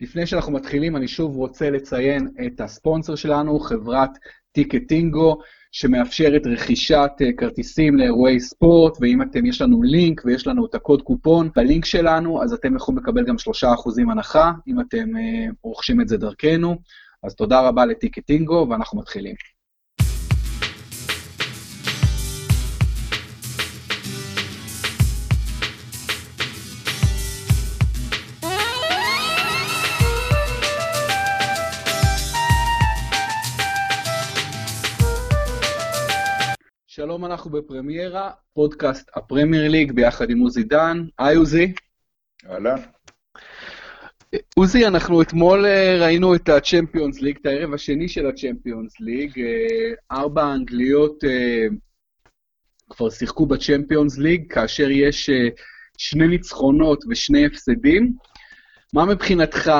לפני שאנחנו מתחילים, אני שוב רוצה לציין את הספונסר שלנו, חברת טיקטינגו, שמאפשרת רכישת אה, כרטיסים לאירועי ספורט, ואם אתם, יש לנו לינק ויש לנו את הקוד קופון בלינק שלנו, אז אתם יכולים לקבל גם 3% הנחה, אם אתם אה, רוכשים את זה דרכנו. אז תודה רבה לטיקטינגו, ואנחנו מתחילים. שלום, אנחנו בפרמיירה, פודקאסט הפרמייר ליג ביחד עם עוזי דן. היי עוזי. אהלן. עוזי, אנחנו אתמול אה, ראינו את הצ'מפיונס ליג, את הערב השני של הצ'מפיונס ליג. אה, ארבע אנגליות אה, כבר שיחקו בצ'מפיונס ליג, כאשר יש שני ניצחונות ושני הפסדים. מה מבחינתך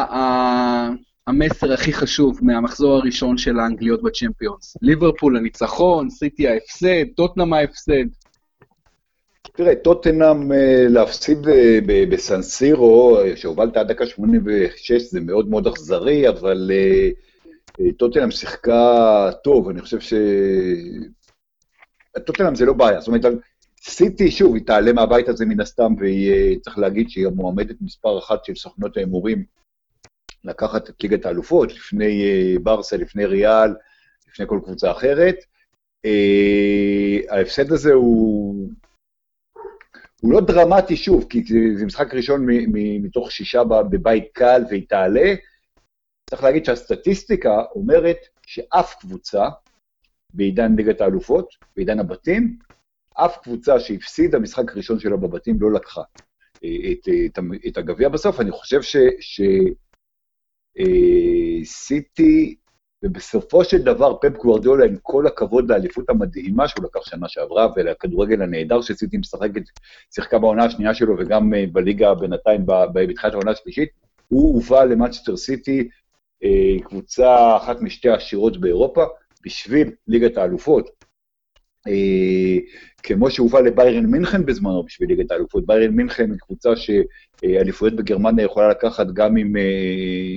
המסר הכי חשוב מהמחזור הראשון של האנגליות בצ'מפיונס? ליברפול הניצחון, סיטי ההפסד, טוטנאם ההפסד. תראה, טוטנאם אה, להפסיד אה, בסנסירו, שהובלת עד דקה 86, זה מאוד מאוד אכזרי, אבל אה, טוטנאם שיחקה טוב, אני חושב ש... טוטנאם זה לא בעיה, זאת אומרת, סיטי, שוב, היא תעלה מהבית הזה מן הסתם, והיא, צריך להגיד שהיא המועמדת מספר אחת של סוכנות ההימורים לקחת את ליגת האלופות, לפני uh, ברסה, לפני ריאל, לפני כל קבוצה אחרת. Uh, ההפסד הזה הוא, הוא לא דרמטי, שוב, כי זה, זה משחק ראשון מתוך שישה בבית קל והיא תעלה. צריך להגיד שהסטטיסטיקה אומרת שאף קבוצה בעידן ליגת האלופות, בעידן הבתים, אף קבוצה שהפסידה משחק ראשון שלה בבתים לא לקחה אה, את, את, את הגביע בסוף. אני חושב ש... ש סיטי, ובסופו של דבר פפ גוורדיולה, עם כל הכבוד לאליפות המדהימה שהוא לקח שנה שעברה, ולכדורגל הנהדר שסיטי משחקת, שיחקה בעונה השנייה שלו, וגם אה, בליגה בינתיים, בתחילת העונה השלישית, הוא הובא למאצ'סטר סיטי, אה, קבוצה אחת משתי העשירות באירופה, בשביל ליגת האלופות. אה, כמו שהובא לביירן מינכן בזמנו בשביל ליגת האלופות. ביירן מינכן היא קבוצה שאליפויות בגרמניה יכולה לקחת גם עם אה,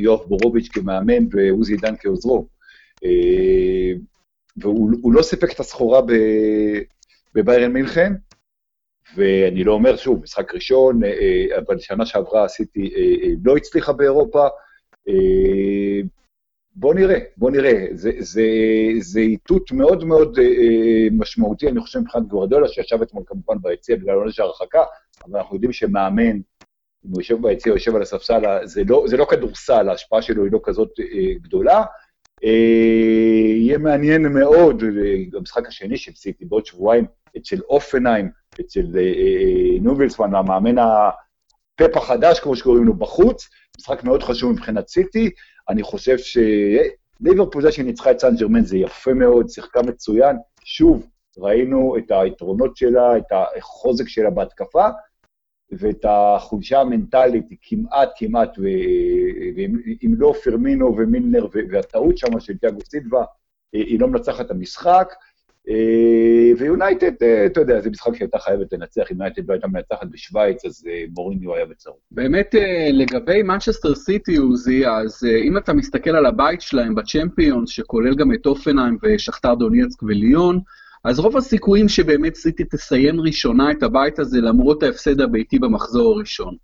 יואב בורוביץ' כמאמן ועוזי עידן כעוזרו. אה, והוא לא סיפק את הסחורה בביירן מינכן, ואני לא אומר, שוב, משחק ראשון, אבל שנה שעברה עשיתי, לא הצליחה באירופה. בוא נראה, בוא נראה. זה, זה, זה איתות מאוד מאוד אה, משמעותי, אני חושב, מבחינת גורדולה, שישב אתמול כמובן ביציע בגלל עונש ההרחקה, אבל אנחנו יודעים שמאמן, אם הוא יושב ביציע או יושב על הספסל, זה לא, זה לא כדורסל, ההשפעה שלו היא לא כזאת אה, גדולה. אה, יהיה מעניין מאוד, במשחק השני של סיטי, בעוד שבועיים, אצל אופנהיים, אצל אה, אה, נובלסמן, המאמן הפפ החדש, כמו שקוראים לו, בחוץ, משחק מאוד חשוב מבחינת סיטי. אני חושב שליברפול זה שהיא ניצחה את סן ג'רמן זה יפה מאוד, שיחקה מצוין. שוב, ראינו את היתרונות שלה, את החוזק שלה בהתקפה, ואת החולשה המנטלית, היא כמעט, כמעט, ואם לא פירמינו ומילנר, והטעות שם של תיאגו סילבה, היא לא מנצחת את המשחק. אה, ויונייטד, אה, אתה יודע, זה משחק שהייתה חייבת לנצח, אם יונייטד לא הייתה מנצחת בשוויץ, אז אה, מוריניו היה בצרות. באמת, לגבי מנצ'סטר סיטי, עוזי, אז אם אתה מסתכל על הבית שלהם בצ'מפיונס, שכולל גם את הופנהיים ושכתר דונייצק וליון, אז רוב הסיכויים שבאמת סיטי תסיים ראשונה את הבית הזה למרות ההפסד הביתי במחזור הראשון.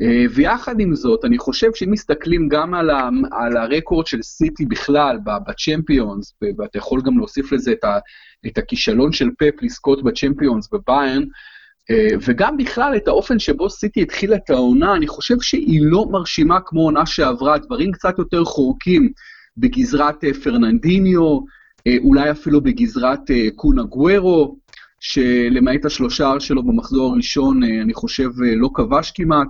אה, ויחד עם זאת, אני חושב שאם מסתכלים גם על, ה, על הרקורד של סיטי בכלל, בצ'מפיונס, ואתה יכול גם להוסיף לזה את, ה, את הכישלון של פפ לזכות בצ'מפיונס בביירן, אה, וגם בכלל את האופן שבו סיטי התחילה את העונה, אני חושב שהיא לא מרשימה כמו עונה שעברה, דברים קצת יותר חורקים בגזרת אה, פרננדיניו, אולי אפילו בגזרת קונה גוורו, שלמעט השלושה שלו במחזור הראשון, אני חושב לא כבש כמעט.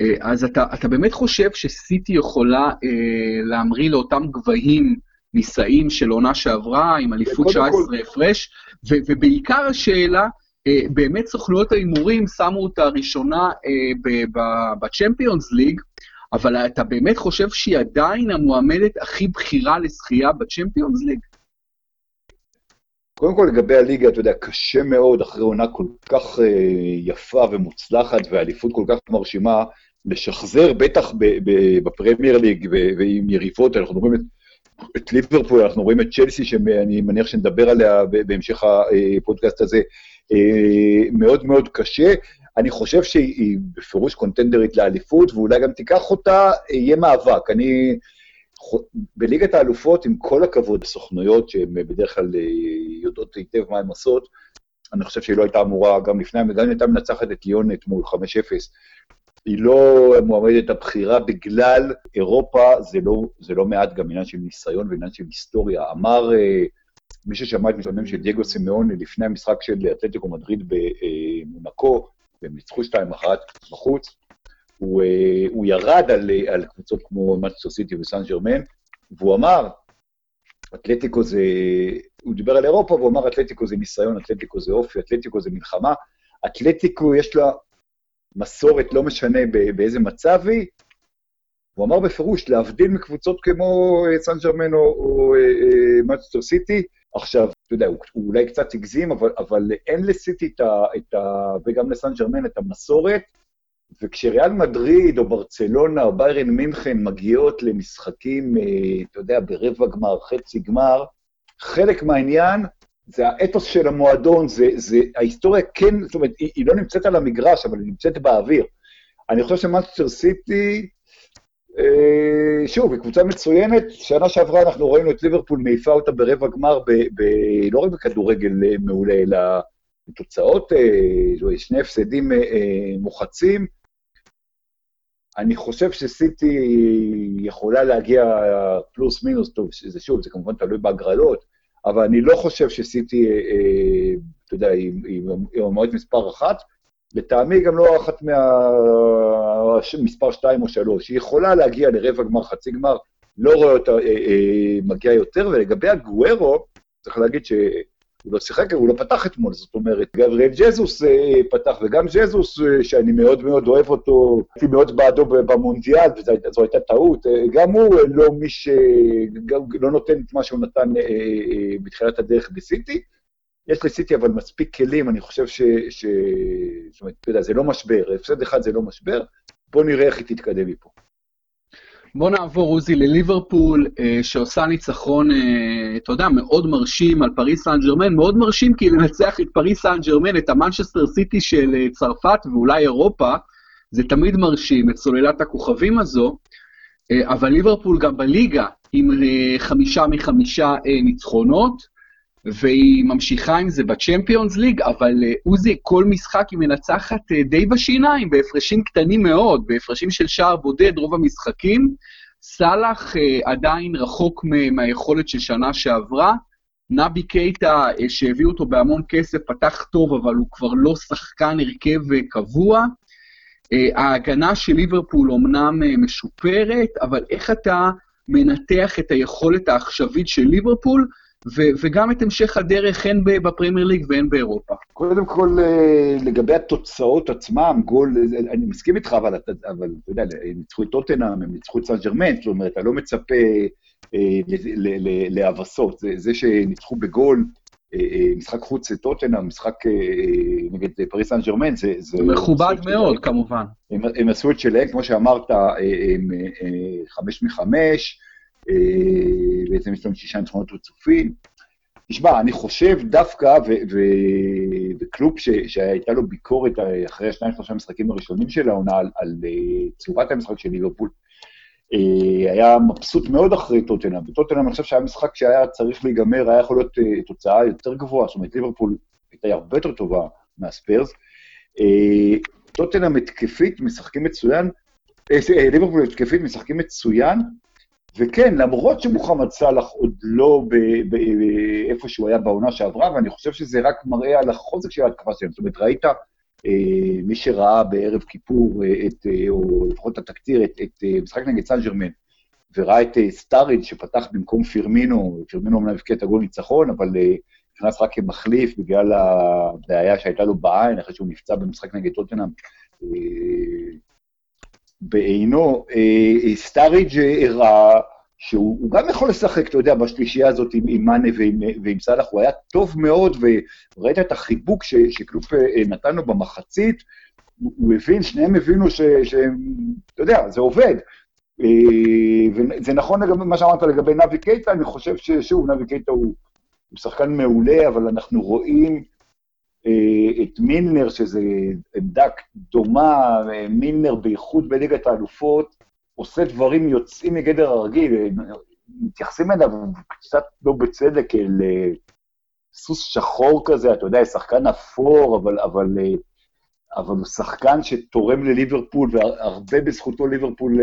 אה, אז אתה, אתה באמת חושב שסיטי יכולה אה, להמריא לאותם גבהים נישאים של עונה שעברה, עם אליפות 19 הפרש, ובעיקר השאלה, אה, באמת סוכנויות ההימורים שמו אותה ראשונה אה, בצ'מפיונס ליג, אבל אתה באמת חושב שהיא עדיין המועמדת הכי בכירה לזכייה בצ'מפיונס ליג? קודם כל לגבי הליגה, אתה יודע, קשה מאוד אחרי עונה כל כך uh, יפה ומוצלחת ואליפות כל כך מרשימה, לשחזר, בטח בפרמייר ליג ועם יריבות, אנחנו רואים את, את ליברפול, אנחנו רואים את צ'לסי, שאני מניח שנדבר עליה בהמשך הפודקאסט הזה, אה, מאוד מאוד קשה. אני חושב שהיא בפירוש קונטנדרית לאליפות, ואולי גם תיקח אותה, יהיה מאבק. אני, בליגת האלופות, עם כל הכבוד לסוכנויות, שהן בדרך כלל אה, יודעות היטב מה הן עושות, אני חושב שהיא לא הייתה אמורה, גם לפני, גם אם הייתה מנצחת את ליון אתמול 5-0, היא לא מועמדת הבחירה בגלל אירופה, זה לא, זה לא מעט גם עניין של ניסיון ועניין של היסטוריה. אמר אה, מי ששמע את משלמים של דייגו סימאוני לפני המשחק של אתלטיקו מדריד במונקו, והם ניצחו 2-1 בחוץ, הוא, אה, הוא ירד על, על קבוצות כמו מצ'סטר סיטי וסן ג'רמן, והוא אמר, אתלטיקו זה, הוא דיבר על אירופה, והוא אמר, אתלטיקו זה ניסיון, אתלטיקו זה אופי, אתלטיקו זה מלחמה. אתלטיקו יש לה מסורת, לא משנה באיזה מצב היא. הוא אמר בפירוש, להבדיל מקבוצות כמו אה, סן ג'רמן או, או מצ'סטר אה, סיטי, עכשיו, אתה יודע, הוא, הוא אולי קצת הגזים, אבל, אבל אין לסיטי את ה, את ה... וגם לסן ג'רמן את המסורת, וכשריאל מדריד או ברצלונה או ביירן מינכן מגיעות למשחקים, אה, אתה יודע, ברבע גמר, חצי גמר, חלק מהעניין זה האתוס של המועדון, זה, זה ההיסטוריה כן, זאת אומרת, היא, היא לא נמצאת על המגרש, אבל היא נמצאת באוויר. אני חושב שמאסטר סיטי, אה, שוב, היא קבוצה מצוינת, שנה שעברה אנחנו ראינו את ליברפול מעיפה אותה ברבע גמר, ב, ב, לא רק בכדורגל אה, מעולה, אלא בתוצאות, אה, שני הפסדים מוחצים. אני חושב שסיטי יכולה להגיע פלוס מינוס, טוב, זה שוב, זה כמובן תלוי בהגרלות, אבל אני לא חושב שסיטי, אה, אתה יודע, היא המועד מספר אחת. לטעמי גם לא אחת מהמספר שתיים או שלוש. היא יכולה להגיע לרבע גמר, חצי גמר, לא רואה אותה אה, אה, מגיעה יותר, ולגבי הגוורו, צריך להגיד ש... הוא לא שיחק, הוא לא פתח אתמול, זאת אומרת, גבריאל ג'זוס אה, פתח, וגם ג'זוס, אה, שאני מאוד מאוד אוהב אותו, הייתי מאוד בעדו במונדיאל, וזו הייתה טעות, אה, גם הוא לא מי ש... לא נותן את מה שהוא נתן בתחילת הדרך בסיטי. יש לסיטי אבל מספיק כלים, אני חושב ש... ש... זאת אומרת, אתה יודע, זה לא משבר, הפסד אחד זה לא משבר, בואו נראה איך היא תתקדם מפה. בוא נעבור, עוזי, לליברפול, אה, שעושה ניצחון, אה, אתה יודע, מאוד מרשים על פריס סן ג'רמן, מאוד מרשים כי לנצח את פריס סן ג'רמן, את המנצ'סטר סיטי של אה, צרפת ואולי אירופה, זה תמיד מרשים, את סוללת הכוכבים הזו, אה, אבל ליברפול גם בליגה, עם אה, חמישה מחמישה אה, ניצחונות, והיא ממשיכה עם זה בצ'מפיונס ליג, אבל אה, עוזי, כל משחק היא מנצחת אה, די בשיניים, בהפרשים קטנים מאוד, בהפרשים של שער בודד רוב המשחקים. סאלח uh, עדיין רחוק מהיכולת של שנה שעברה. נבי קייטה, שהביאו אותו בהמון כסף, פתח טוב, אבל הוא כבר לא שחקן הרכב קבוע. ההגנה של ליברפול אומנם משופרת, אבל איך אתה מנתח את היכולת העכשווית של ליברפול, ו- וגם את המשך הדרך הן בפרמייר ליג והן באירופה. קודם כל, אה, לגבי התוצאות עצמם, גול, אני מסכים איתך, אבל אתה יודע, הם ניצחו את טוטנאם, הם ניצחו את סן ג'רמן, זאת אומרת, אתה לא מצפה אה, להבסות. זה, זה שניצחו בגול, אה, משחק חוץ לטוטנאם, משחק נגד פריס סן ג'רמן, זה... זה מכובד מאוד, כמובן. הם, הם עשו את שלהם, כמו שאמרת, הם חמש מחמש, בעצם יש לנו שישה ניצחונות רצופים. תשמע, אני חושב דווקא, וקלופ שהייתה לו ביקורת אחרי השניים שלושה משחקים הראשונים של העונה על, על אה, צורת המשחק של ליברפול, אה, היה מבסוט מאוד אחרי טוטנאם, וטוטנאם, אני חושב שהיה משחק שהיה צריך להיגמר, היה יכול להיות אה, תוצאה יותר גבוהה, זאת אומרת, ליברפול הייתה הרבה יותר טובה מהספיירס. טוטנאם התקפית משחקים מצוין, ליברפול התקפית משחקים מצוין, וכן, למרות שמוחמד סאלח עוד לא באיפה שהוא היה בעונה שעברה, ואני חושב שזה רק מראה על החוזק של ההתקפה שלהם. זאת אומרת, ראית, אה, מי שראה בערב כיפור, אה, את, אה, או לפחות את התקציר, את, את משחק נגד סן ג'רמן, וראה את אה, סטאריד שפתח במקום פירמינו, פירמינו אמנם הבקיע את הגול ניצחון, אבל נכנס רק כמחליף בגלל הבעיה שהייתה לו בעין, אחרי שהוא נפצע במשחק נגד טוטנאם. בעינו, אה, אה, סטאריג' הראה שהוא גם יכול לשחק, אתה יודע, בשלישייה הזאת עם, מאנה ועם, ועם סאלח, הוא היה טוב מאוד, וראית את החיבוק ש, שקלופ אה, נתן לו במחצית, הוא הבין, שניהם הבינו שהם, אתה יודע, זה עובד. וזה נכון לגבי מה שאמרת לגבי נבי קייטה, אני חושב ששוב, נבי קייטה הוא, הוא שחקן מעולה, אבל אנחנו רואים את מילנר, שזה עמדה דומה, מילנר בייחוד בליגת האלופות, עושה דברים יוצאים מגדר הרגיל, מתייחסים אליו קצת לא בצדק אה, סוס שחור כזה, אתה יודע, שחקן אפור, אבל, אבל, אה, אבל הוא שחקן שתורם לליברפול, והרבה בזכותו ליברפול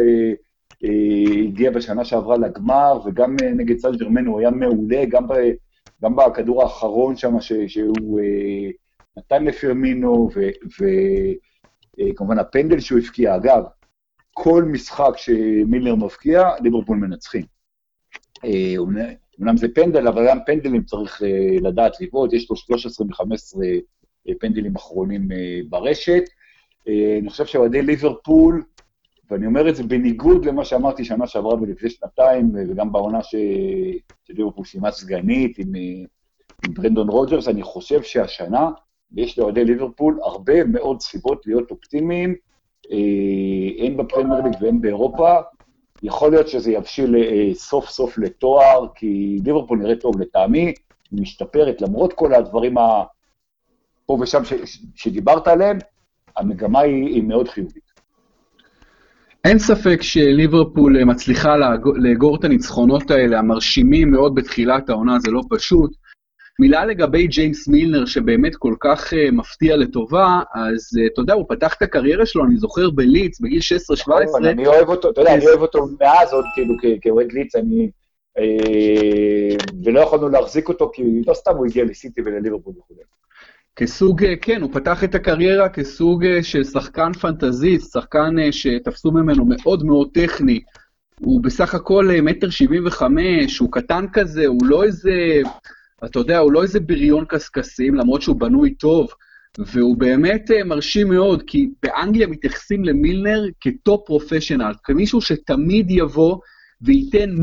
הגיע בשנה שעברה לגמר, וגם נגד סן ג'רמן הוא היה מעולה, גם, ב, גם בכדור האחרון שם, שהוא נתן לפרמינו, וכמובן הפנדל שהוא הבקיע. אגב, כל משחק שמילר מבקיע, ליברפול מנצחים. אומנם זה פנדל, אבל גם פנדלים צריך לדעת לבעוט, יש לו 13 ו-15 פנדלים אחרונים ברשת. אני חושב שאוהדי ליברפול, ואני אומר את זה בניגוד למה שאמרתי שנה שעברה ולפני שנתיים, וגם בעונה של ליברפול סיימה סגנית עם, עם ברנדון רוג'רס, אני חושב שהשנה יש לאוהדי ליברפול הרבה מאוד סיבות להיות אופטימיים, אה, הן בפרמייר ליג והן באירופה. יכול להיות שזה יבשיל אה, סוף סוף לתואר, כי ליברפול נראה טוב לטעמי, משתפרת למרות כל הדברים ה... פה ושם ש... שדיברת עליהם, המגמה היא, היא מאוד חיובית. אין ספק שליברפול מצליחה לאגור את הניצחונות האלה, המרשימים מאוד בתחילת העונה, זה לא פשוט. מילה לגבי ג'יימס מילנר, שבאמת כל כך uh, מפתיע לטובה, אז uh, אתה יודע, הוא פתח את הקריירה שלו, אני זוכר בליץ, בגיל 16-17. נכון, אני אוהב אותו, אתה יודע, אני אוהב אותו מאז עוד, כאילו, כאוהד ליץ, אני... אה, ולא יכולנו להחזיק אותו, כי לא סתם הוא הגיע לסיטי ולליברפול וכו'. כסוג, כן, הוא פתח את הקריירה כסוג של שחקן פנטזיסט, שחקן שתפסו ממנו מאוד מאוד טכני. הוא בסך הכל מטר שבעים וחמש, הוא קטן כזה, הוא לא איזה... אתה יודע, הוא לא איזה בריון קשקשים, למרות שהוא בנוי טוב, והוא באמת uh, מרשים מאוד, כי באנגליה מתייחסים למילנר כטופ פרופשיונל, כמישהו שתמיד יבוא וייתן 100%,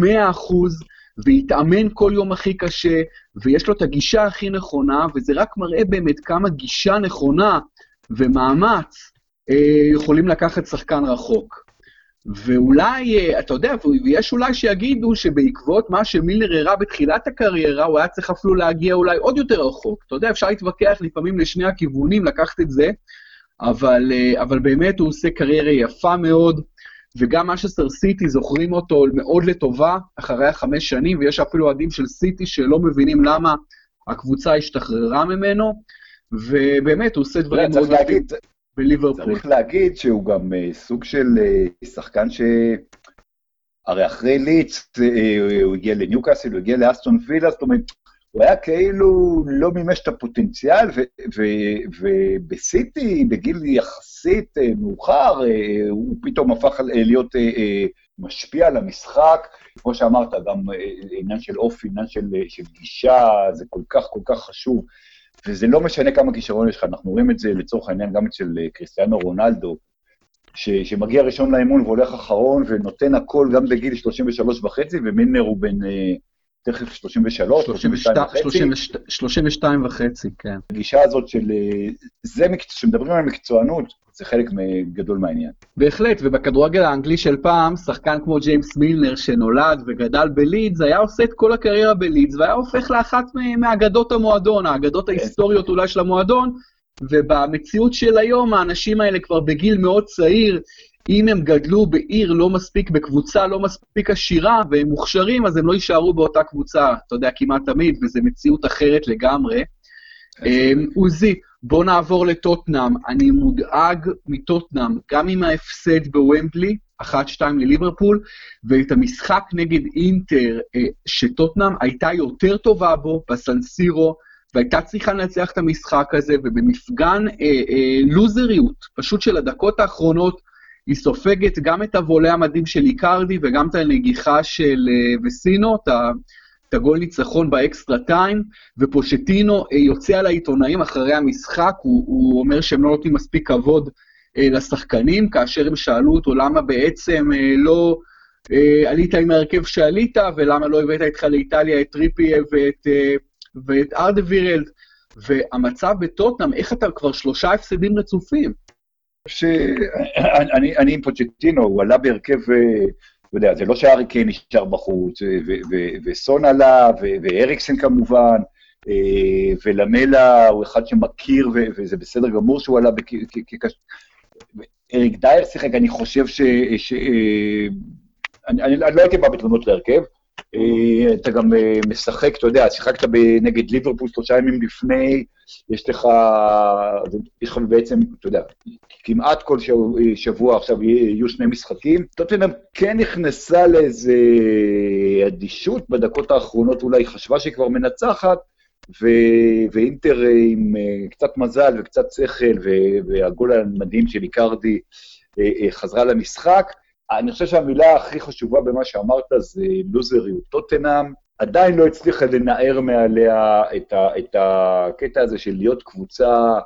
ויתאמן כל יום הכי קשה, ויש לו את הגישה הכי נכונה, וזה רק מראה באמת כמה גישה נכונה ומאמץ אה, יכולים לקחת שחקן רחוק. ואולי, אה, אתה יודע, ויש אולי שיגידו שבעקבות מה שמילר הראה בתחילת הקריירה, הוא היה צריך אפילו להגיע אולי עוד יותר רחוק. אתה יודע, אפשר להתווכח לפעמים לשני הכיוונים, לקחת את זה, אבל, אה, אבל באמת הוא עושה קריירה יפה מאוד, וגם משסטר סיטי זוכרים אותו מאוד לטובה אחרי החמש שנים, ויש אפילו אוהדים של סיטי שלא מבינים למה הקבוצה השתחררה ממנו, ובאמת, הוא עושה דברים מאוד... להגיד, בליברפול. צריך להגיד שהוא גם uh, סוג של uh, שחקן ש... הרי אחרי ליץ uh, הוא הגיע לניוקאסל, הוא הגיע לאסטון וילה, זאת אומרת, הוא היה כאילו לא מימש את הפוטנציאל, ובסיטי, בגיל יחסית מאוחר, הוא פתאום הפך להיות משפיע על המשחק. כמו שאמרת, גם עניין של אופי, עניין של, של גישה, זה כל כך כל כך חשוב. וזה לא משנה כמה כישרון יש לך, אנחנו רואים את זה לצורך העניין גם אצל אה, קריסטיאנו רונלדו, ש, שמגיע ראשון לאימון והולך אחרון ונותן הכל גם בגיל 33 וחצי, ומילנר הוא בן אה, תכף 33, 32 וחצי. 32 וחצי, כן. הגישה הזאת של, אה, זה, כשמדברים על מקצוענות, זה חלק גדול מהעניין. בהחלט, ובכדורגל האנגלי של פעם, שחקן כמו ג'יימס מילנר שנולד וגדל בלידס, היה עושה את כל הקריירה בלידס, והיה הופך לאחת מאגדות המועדון, האגדות ההיסטוריות אולי של המועדון, ובמציאות של היום, האנשים האלה כבר בגיל מאוד צעיר, אם הם גדלו בעיר לא מספיק, בקבוצה לא מספיק עשירה, והם מוכשרים, אז הם לא יישארו באותה קבוצה, אתה יודע, כמעט תמיד, וזו מציאות אחרת לגמרי. אמ, עוזי, בוא נעבור לטוטנאם. אני מודאג מטוטנאם, גם עם ההפסד בוומבלי, 1-2 לליברפול, ואת המשחק נגד אינטר, אה, שטוטנאם הייתה יותר טובה בו, בסנסירו, והייתה צריכה לנצח את המשחק הזה, ובמפגן אה, אה, לוזריות, פשוט של הדקות האחרונות, היא סופגת גם את הוולה המדהים של איקרדי וגם את הנגיחה של אה, וסינו, את את הגול ניצחון ב extra time, ופוצ'טינו אה, יוצא על העיתונאים אחרי המשחק, הוא, הוא אומר שהם לא נותנים מספיק כבוד אה, לשחקנים, כאשר הם שאלו אותו למה בעצם אה, לא עלית עם ההרכב שעלית, ולמה לא הבאת איתך לאיטליה את טריפי ואת, ואת אלדרווירלד, והמצב בטוטנאם, איך אתה כבר שלושה הפסדים רצופים? שאני עם פוצ'טינו, הוא עלה בהרכב, אתה יודע, זה לא שארי קיין נשאר בחוץ, וסון עלה, ואריקסן כמובן, ולמלה הוא אחד שמכיר, וזה בסדר גמור שהוא עלה כקש... אריק דייר שיחק, אני חושב ש... אני לא הייתי בא בתלונות להרכב, אה, אתה גם אה, משחק, אתה יודע, שיחקת נגד ליברפול שלושה ימים לפני, יש לך, יש לך בעצם, אתה יודע, כמעט כל שבוע עכשיו יהיו שני משחקים. טוטנאם כן נכנסה לאיזה אדישות בדקות האחרונות, אולי חשבה שהיא כבר מנצחת, ו- ואינטר עם קצת מזל וקצת שכל, והגול המדהים של איקרדי חזרה למשחק. אני חושב שהמילה הכי חשובה במה שאמרת זה לוזריות. טוטנאם עדיין לא הצליחה לנער מעליה את, ה, את הקטע הזה של להיות קבוצה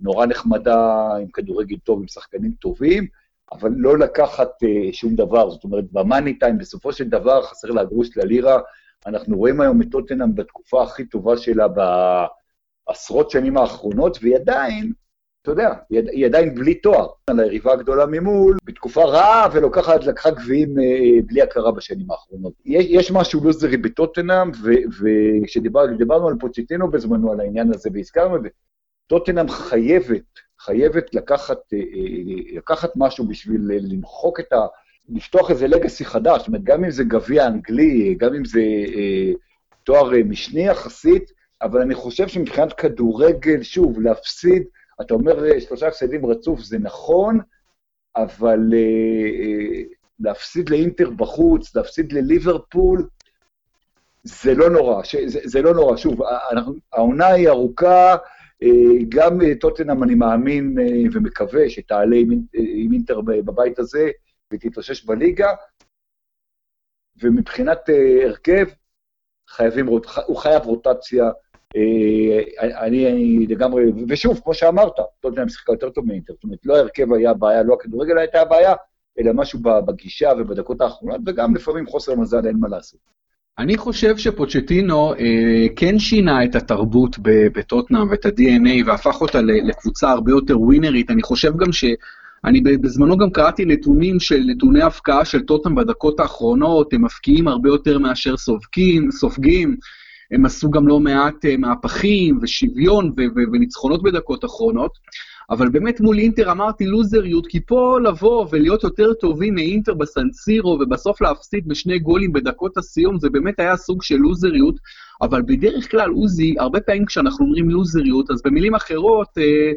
נורא נחמדה, עם כדורגל טוב, עם שחקנים טובים, אבל לא לקחת uh, שום דבר. זאת אומרת, במאני טיים, בסופו של דבר חסר לה גרוש ללירה. אנחנו רואים היום את טוטנאם בתקופה הכי טובה שלה בעשרות שנים האחרונות, והיא עדיין אתה יודע, היא עדיין בלי תואר. על היריבה הגדולה ממול, בתקופה רעה, ולוקחת, לקחה גביעים אה, בלי הכרה בשנים האחרונות. יש, יש משהו לוזרי בטוטנאם, וכשדיברנו על פוצ'טינו בזמנו, על העניין הזה, והזכרנו טוטנאם חייבת, חייבת לקחת, אה, אה, לקחת משהו בשביל למחוק את ה... לפתוח איזה לגאסי חדש, זאת אומרת, גם אם זה גביע אנגלי, גם אם זה אה, תואר משני יחסית, אבל אני חושב שמבחינת כדורגל, שוב, להפסיד אתה אומר אה, שלושה הפסדים רצוף, זה נכון, אבל uh, להפסיד לאינטר בחוץ, להפסיד לליברפול, זה לא נורא, ש, זה, זה לא נורא. שוב, העונה היא ארוכה, גם טוטנאם, אני מאמין ומקווה שתעלה עם, עם אינטר בבית הזה ותתאושש בליגה, ומבחינת הרכב, חייבים, הוא חייב רוטציה, אה, אני, אני לגמרי, ושוב, כמו שאמרת, טוטנאם שיחקה יותר טוב מאינטר, זאת אומרת, לא ההרכב היה הבעיה, לא הכדורגל הייתה הבעיה, אלא משהו בגישה ובדקות האחרונות, וגם לפעמים חוסר מזל, אין מה לעשות. אני חושב שפוצ'טינו אה, כן שינה את התרבות בטוטנאם ואת ה-DNA והפך אותה לקבוצה הרבה יותר ווינרית. אני חושב גם ש... אני בזמנו גם קראתי נתונים של נתוני הפקעה של טוטנאם בדקות האחרונות, הם מפקיעים הרבה יותר מאשר סופגים, סופגים. הם עשו גם לא מעט אה, מהפכים ושוויון וניצחונות בדקות אחרונות, אבל באמת מול אינטר אמרתי לוזריות, כי פה לבוא ולהיות יותר טובים מאינטר בסנסירו ובסוף להפסיד בשני גולים בדקות הסיום, זה באמת היה סוג של לוזריות, אבל בדרך כלל, עוזי, הרבה פעמים כשאנחנו אומרים לוזריות, אז במילים אחרות, אה,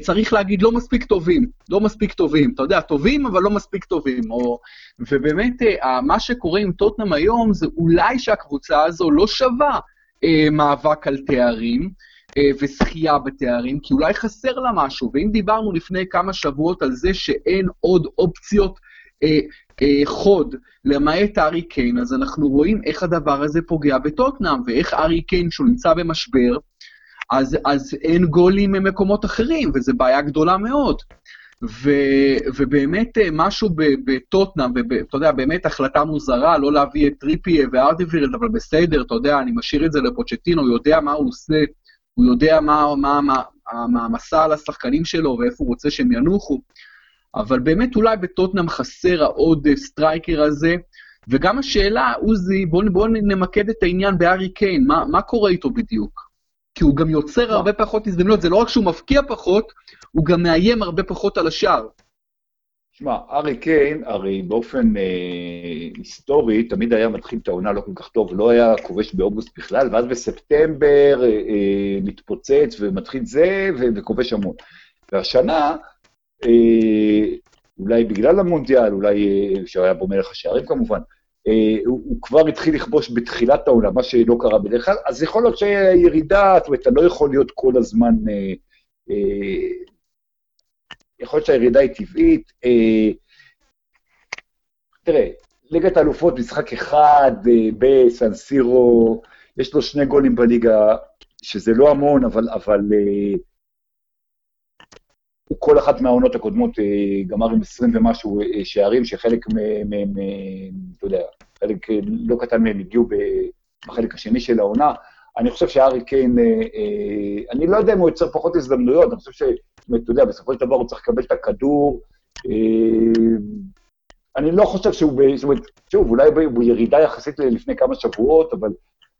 צריך להגיד לא מספיק טובים, לא מספיק טובים, אתה יודע, טובים אבל לא מספיק טובים, או... ובאמת אה, מה שקורה עם טוטנאם היום זה אולי שהקבוצה הזו לא שווה אה, מאבק על תארים אה, וזכייה בתארים, כי אולי חסר לה משהו, ואם דיברנו לפני כמה שבועות על זה שאין עוד אופציות אה, אה, חוד למעט ארי קיין, אז אנחנו רואים איך הדבר הזה פוגע בטוטנאם, ואיך ארי קיין, שהוא נמצא במשבר, אז, אז אין גולים ממקומות אחרים, וזו בעיה גדולה מאוד. ו, ובאמת אה, משהו בטוטנאם, ואתה יודע, באמת החלטה מוזרה לא להביא את טריפיה וארדיווירלד, אבל בסדר, אתה יודע, אני משאיר את זה לפוצ'טינו, הוא יודע מה הוא עושה, הוא יודע מה, מה, מה, המעמסה על השחקנים שלו ואיפה הוא רוצה שהם ינוחו, אבל באמת אולי בטוטנאם חסר העוד striker הזה, וגם השאלה, עוזי, בואו בוא נמקד את העניין בהארי קיין, מה, מה קורה איתו בדיוק? כי הוא גם יוצר הרבה פחות הזדמנויות, זה לא רק שהוא מפקיע פחות, הוא גם מאיים הרבה פחות על השער. שמע, הארי קיין, הרי באופן אה, היסטורי, תמיד היה מתחיל את העונה לא כל כך טוב, לא היה כובש באוגוסט בכלל, ואז בספטמבר אה, אה, מתפוצץ ומתחיל זה, וכובש המון. והשנה, אה, אולי בגלל המונדיאל, אולי, אה, שהיה בו מלך השערים כמובן, הוא, הוא כבר התחיל לכבוש בתחילת העונה, מה שלא קרה בדרך כלל, אז יכול להיות שהירידה, זאת אומרת, אתה לא יכול להיות כל הזמן... אה, אה, יכול להיות שהירידה היא טבעית. אה, תראה, ליגת האלופות, משחק אחד אה, בסנסירו, יש לו שני גולים בליגה, שזה לא המון, אבל, אבל אה, כל אחת מהעונות הקודמות אה, גמר עם 20 ומשהו אה, שערים, שחלק מהם, אתה יודע, חלק אה, לא קטן מהם הגיעו בחלק השני של העונה. אני חושב שארי קיין, אני לא יודע אם הוא יוצר פחות הזדמנויות, אני חושב אומרת, אתה יודע, בסופו של דבר הוא צריך לקבל את הכדור. אני לא חושב שהוא, זאת אומרת, שוב, אולי הוא ירידה יחסית לפני כמה שבועות, אבל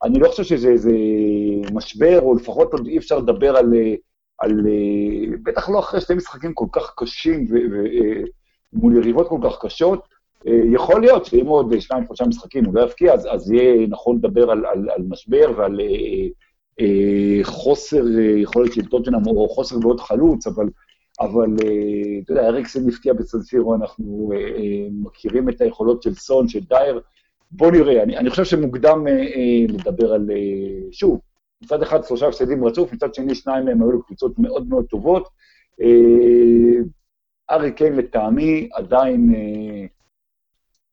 אני לא חושב שזה משבר, או לפחות עוד אי אפשר לדבר על, על בטח לא אחרי שתי משחקים כל כך קשים ומול יריבות כל כך קשות. יכול להיות שאם עוד שניים, שלושה משחקים הוא לא יפקיע, אז, אז יהיה נכון לדבר על, על, על משבר ועל אה, אה, חוסר אה, יכולת של טוטנאם, או חוסר בעוד חלוץ, אבל, אבל אה, אתה יודע, אריקסן הפקיע בסנסירו, אנחנו אה, אה, מכירים את היכולות של סון, של דייר. בוא נראה, אני, אני חושב שמוקדם אה, אה, לדבר על, אה, שוב, מצד אחד שלושה הפסדים רצוף, מצד שני שניים מהם היו לקבוצות מאוד מאוד טובות. אה, ארי קיין לטעמי עדיין אה,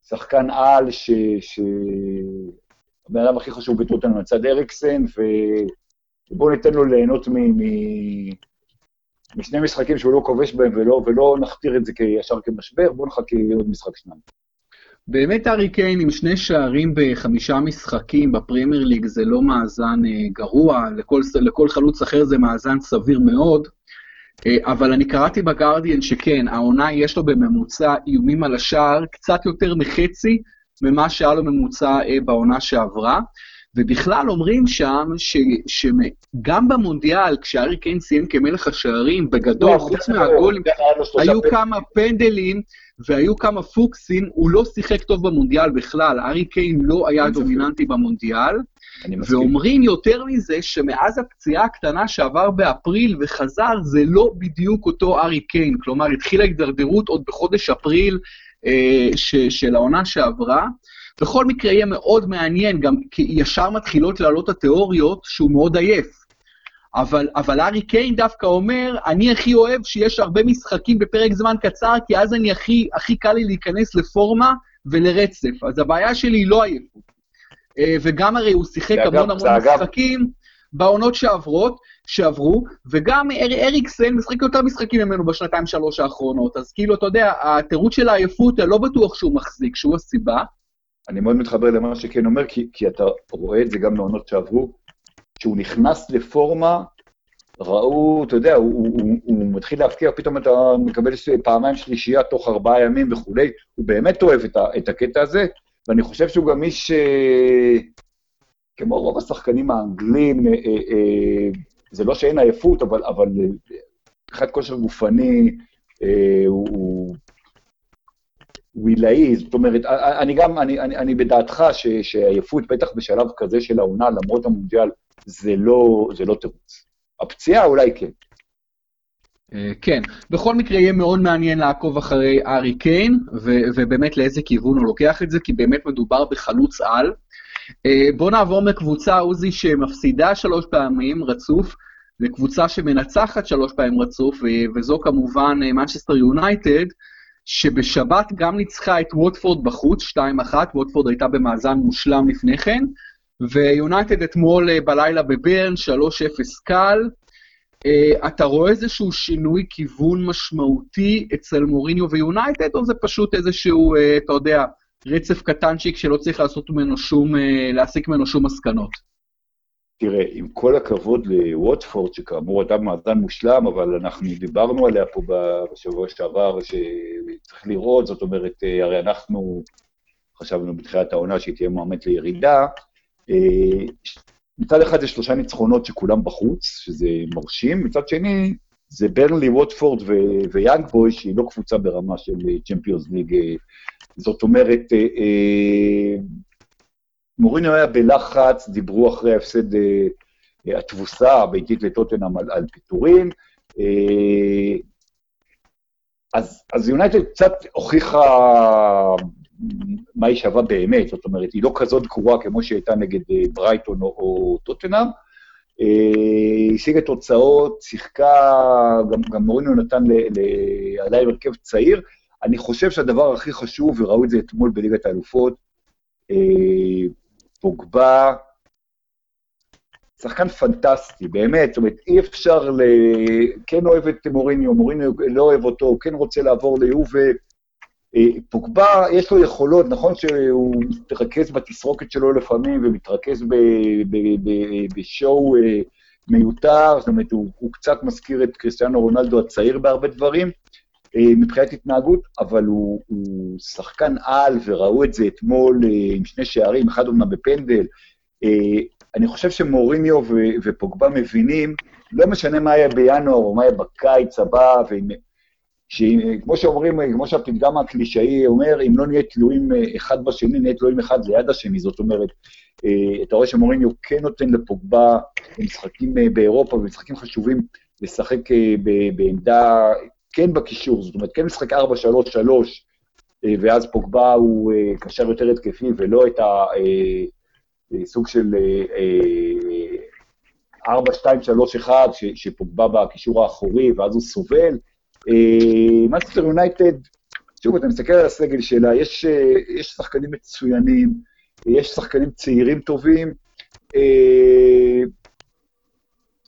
שחקן על, ש... ש... הבן אדם הכי חשוב בטוטנאם מצד אריקסן, ובואו ניתן לו ליהנות. משני משחקים שהוא לא כובש בהם ולא נכתיר את זה ישר כמשבר, בואו נחכה עוד משחק שניים. באמת ארי קיין עם שני שערים בחמישה משחקים בפרמייר ליג זה לא מאזן אה, גרוע, לכל, לכל חלוץ אחר זה מאזן סביר מאוד. אה, אבל אני קראתי בגרדיאן שכן, העונה יש לו בממוצע איומים על השער קצת יותר מחצי ממה שהיה לו ממוצע אה, בעונה שעברה. ובכלל אומרים שם ש, שגם במונדיאל, כשארי קיין סיים כמלך השערים, בגדול, לא, חוץ מהגולים, היו כמה פנדלים והיו כמה פוקסים, הוא לא שיחק טוב במונדיאל בכלל, ארי קיין לא היה דומיננטי במונדיאל. ואומרים יותר מזה, שמאז הפציעה הקטנה שעבר באפריל וחזר, זה לא בדיוק אותו ארי קיין. כלומר, התחילה הידרדרות עוד בחודש אפריל אה, ש, של העונה שעברה. בכל מקרה יהיה מאוד מעניין, גם כי ישר מתחילות לעלות התיאוריות שהוא מאוד עייף. אבל, אבל ארי קיין דווקא אומר, אני הכי אוהב שיש הרבה משחקים בפרק זמן קצר, כי אז אני הכי, הכי קל לי להיכנס לפורמה ולרצף. אז הבעיה שלי היא לא עייפות. אה, וגם הרי הוא שיחק המון המון משחקים בעונות שעברות, שעברו, וגם אריקסן משחק יותר משחקים ממנו בשנתיים שלוש האחרונות, אז כאילו, אתה יודע, התירוץ של העייפות, לא בטוח שהוא מחזיק, שהוא הסיבה. אני מאוד מתחבר למה שכן אומר, כי, כי אתה רואה את זה גם בעונות שעברו, כשהוא נכנס לפורמה, ראו, אתה יודע, הוא, הוא, הוא, הוא מתחיל להפקיע, פתאום אתה מקבל פעמיים שלישייה תוך ארבעה ימים וכולי, הוא באמת אוהב את, ה, את הקטע הזה, ואני חושב שהוא גם איש, אה, כמו רוב השחקנים האנגלים, אה, אה, זה לא שאין עייפות, אבל, אבל מבחינת כושר גופני, הוא... הוא עילאי, זאת אומרת, אני גם, אני, אני, אני בדעתך ש, שעייפות, בטח בשלב כזה של העונה, למרות המונדיאל, זה לא, זה לא תירוץ. הפציעה אולי כן. אה, כן, בכל מקרה יהיה מאוד מעניין לעקוב אחרי ארי קיין, ובאמת לאיזה כיוון הוא לוקח את זה, כי באמת מדובר בחלוץ על. אה, בואו נעבור מקבוצה, עוזי, שמפסידה שלוש פעמים רצוף, לקבוצה שמנצחת שלוש פעמים רצוף, וזו כמובן מנצ'סטר יונייטד, שבשבת גם ניצחה את ווטפורד בחוץ, 2-1, ווטפורד הייתה במאזן מושלם לפני כן, ויונייטד אתמול אה, בלילה בברן, 3-0 קל. אה, אתה רואה איזשהו שינוי כיוון משמעותי אצל מוריניו ויונייטד, או זה פשוט איזשהו, אה, אתה יודע, רצף קטנצ'יק שלא צריך לעשות ממנו שום, אה, להסיק ממנו שום מסקנות? תראה, עם כל הכבוד לווטפורד, שכאמור הייתה במאזן מושלם, אבל אנחנו דיברנו עליה פה בשבוע שעבר, שצריך לראות, זאת אומרת, הרי אנחנו חשבנו בתחילת העונה שהיא תהיה מועמדת לירידה, מצד אחד זה שלושה ניצחונות שכולם בחוץ, שזה מרשים, מצד שני, זה ברנלי, ווטפורד ויאנג בוי, שהיא לא קבוצה ברמה של צ'מפיונס ליג. זאת אומרת, אה, אה, מוריניו היה בלחץ, דיברו אחרי ההפסד אה, התבוסה הביתית לטוטנאם על, על פיטורים. אז, אז יונייטד קצת הוכיחה מה היא שווה באמת, זאת אומרת, היא לא כזאת גרועה כמו שהיא הייתה נגד אה, ברייטון או, או טוטנאם. אה, השיגה תוצאות, שיחקה, גם, גם מוריניו נתן עליי הרכב צעיר. אני חושב שהדבר הכי חשוב, וראו את זה אתמול בליגת האלופות, אה, פוגבה, שחקן פנטסטי, באמת, זאת אומרת, אי אפשר ל... כן אוהב את מוריניו, מוריניו לא אוהב אותו, כן רוצה לעבור ליובה, אה, פוגבה, יש לו יכולות, נכון שהוא מתרכז בתסרוקת שלו לפעמים, ומתרכז בשואו אה, מיותר, זאת אומרת, הוא, הוא קצת מזכיר את קריסטיאנו רונלדו הצעיר בהרבה דברים, מבחינת התנהגות, אבל הוא, הוא שחקן על, וראו את זה אתמול אה, עם שני שערים, אחד אומנם בפנדל. אה, אני חושב שמוריניו ופוגבה מבינים, לא משנה מה יהיה בינואר או מה יהיה בקיץ הבא, כמו שאומרים, כמו שהפתגם הקלישאי אומר, אם לא נהיה תלויים אחד בשני, נהיה תלויים אחד ליד השני. זאת אומרת, אתה רואה שמוריניו כן נותן לפוגבה במשחקים באירופה, במשחקים חשובים, לשחק בעמדה כן בקישור, זאת אומרת, כן משחק 4-3-3, אה, ואז פוגבה הוא אה, קשר יותר התקפי, ולא את הסוג אה, של 4-2-3-1 שפוגבה בקישור האחורי, ואז הוא סובל. מנצ'סטר יונייטד, שוב, אתה מסתכל על הסגל שלה, יש, יש שחקנים מצוינים, יש שחקנים צעירים טובים.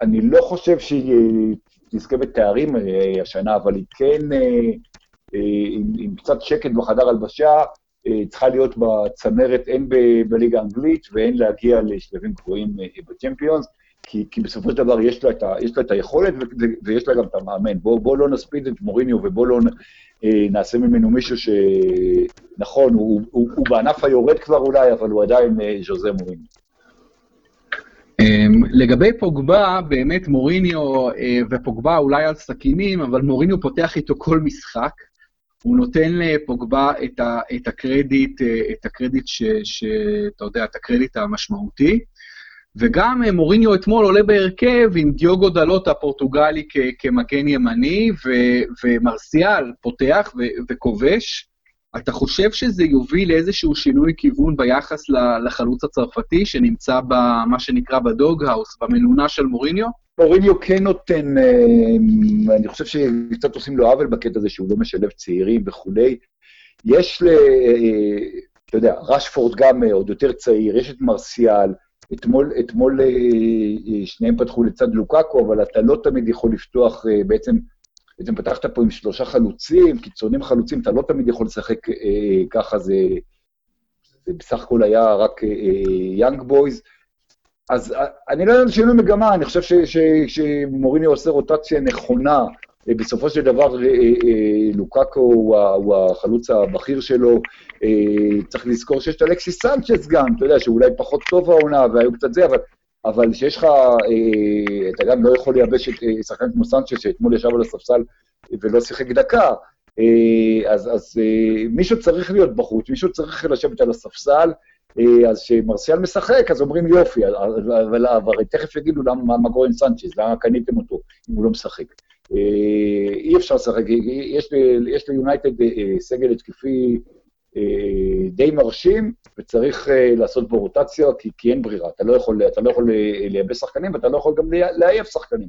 אני לא חושב שהיא תזכה בתארים אה, השנה, אבל היא כן, אה, אה, עם, עם קצת שקט בחדר הלבשה, צריכה להיות בצמרת הן בליגה האנגלית והן להגיע לשלבים גבוהים בצ'מפיונס, כי, כי בסופו של דבר יש לה את, ה, יש לה את היכולת ויש לה גם את המאמן. בואו בוא לא נספיד את מוריניו ובואו לא נעשה ממנו מישהו שנכון, הוא, הוא, הוא בענף היורד כבר אולי, אבל הוא עדיין ז'וזה מוריניו. אמ, לגבי פוגבה, באמת מוריניו אה, ופוגבה אולי על סכינים, אבל מוריניו פותח איתו כל משחק. הוא נותן לפוגבה את, ה, את הקרדיט, אה, את הקרדיט שאתה יודע, את הקרדיט המשמעותי. וגם אה, מוריניו אתמול עולה בהרכב עם דיוגו דלות הפורטוגלי כ, כמגן ימני, ו, ומרסיאל פותח ו, וכובש. אתה חושב שזה יוביל לאיזשהו שינוי כיוון ביחס לחלוץ הצרפתי שנמצא במה שנקרא ב doghouse, במלונה של מוריניו? מוריניו כן נותן, אה, אני חושב שקצת עושים לו עוול בקטע הזה שהוא לא משלב צעירים וכולי. יש ל... אה, אתה יודע, רשפורד גם אה, עוד יותר צעיר, יש את מרסיאל, אתמול, אתמול שניהם פתחו לצד לוקאקו, אבל אתה לא תמיד יכול לפתוח בעצם בעצם פתחת פה עם שלושה חלוצים, קיצונים חלוצים, אתה לא תמיד יכול לשחק אה, ככה, זה, זה בסך הכל היה רק יאנג אה, בויז. אז אה, אני לא יודע שינוי מגמה, אני חושב שמוריניו עושה רוטציה נכונה. אה, בסופו של דבר, אה, אה, לוקאקו הוא, הוא החלוץ הבכיר שלו. צריך לזכור שיש את אלכסיס סנצ'ס גם, אתה יודע, שאולי פחות טוב העונה והיו קצת זה, אבל אבל שיש לך, אה, אתה גם לא יכול לייבש את אה, שחקן כמו סנצ'ס, שאתמול ישב על הספסל ולא שיחק דקה, אה, אז, אז מישהו צריך להיות בחוץ, מישהו צריך לשבת על הספסל, אז כשמרסיאל משחק, אז אומרים יופי, אבל, אבל תכף יגידו למה, מה, קורה עם סנצ'ס, למה קניתם אותו אם הוא לא משחק. אי אפשר לשחק, יש ליונייטד סגל התקפי אה, די מרשים, וצריך אה, לעשות בו רוטציה, כי, כי אין ברירה. אתה לא יכול, אתה לא יכול אה, לייבש שחקנים, ואתה לא יכול גם לעייף שחקנים.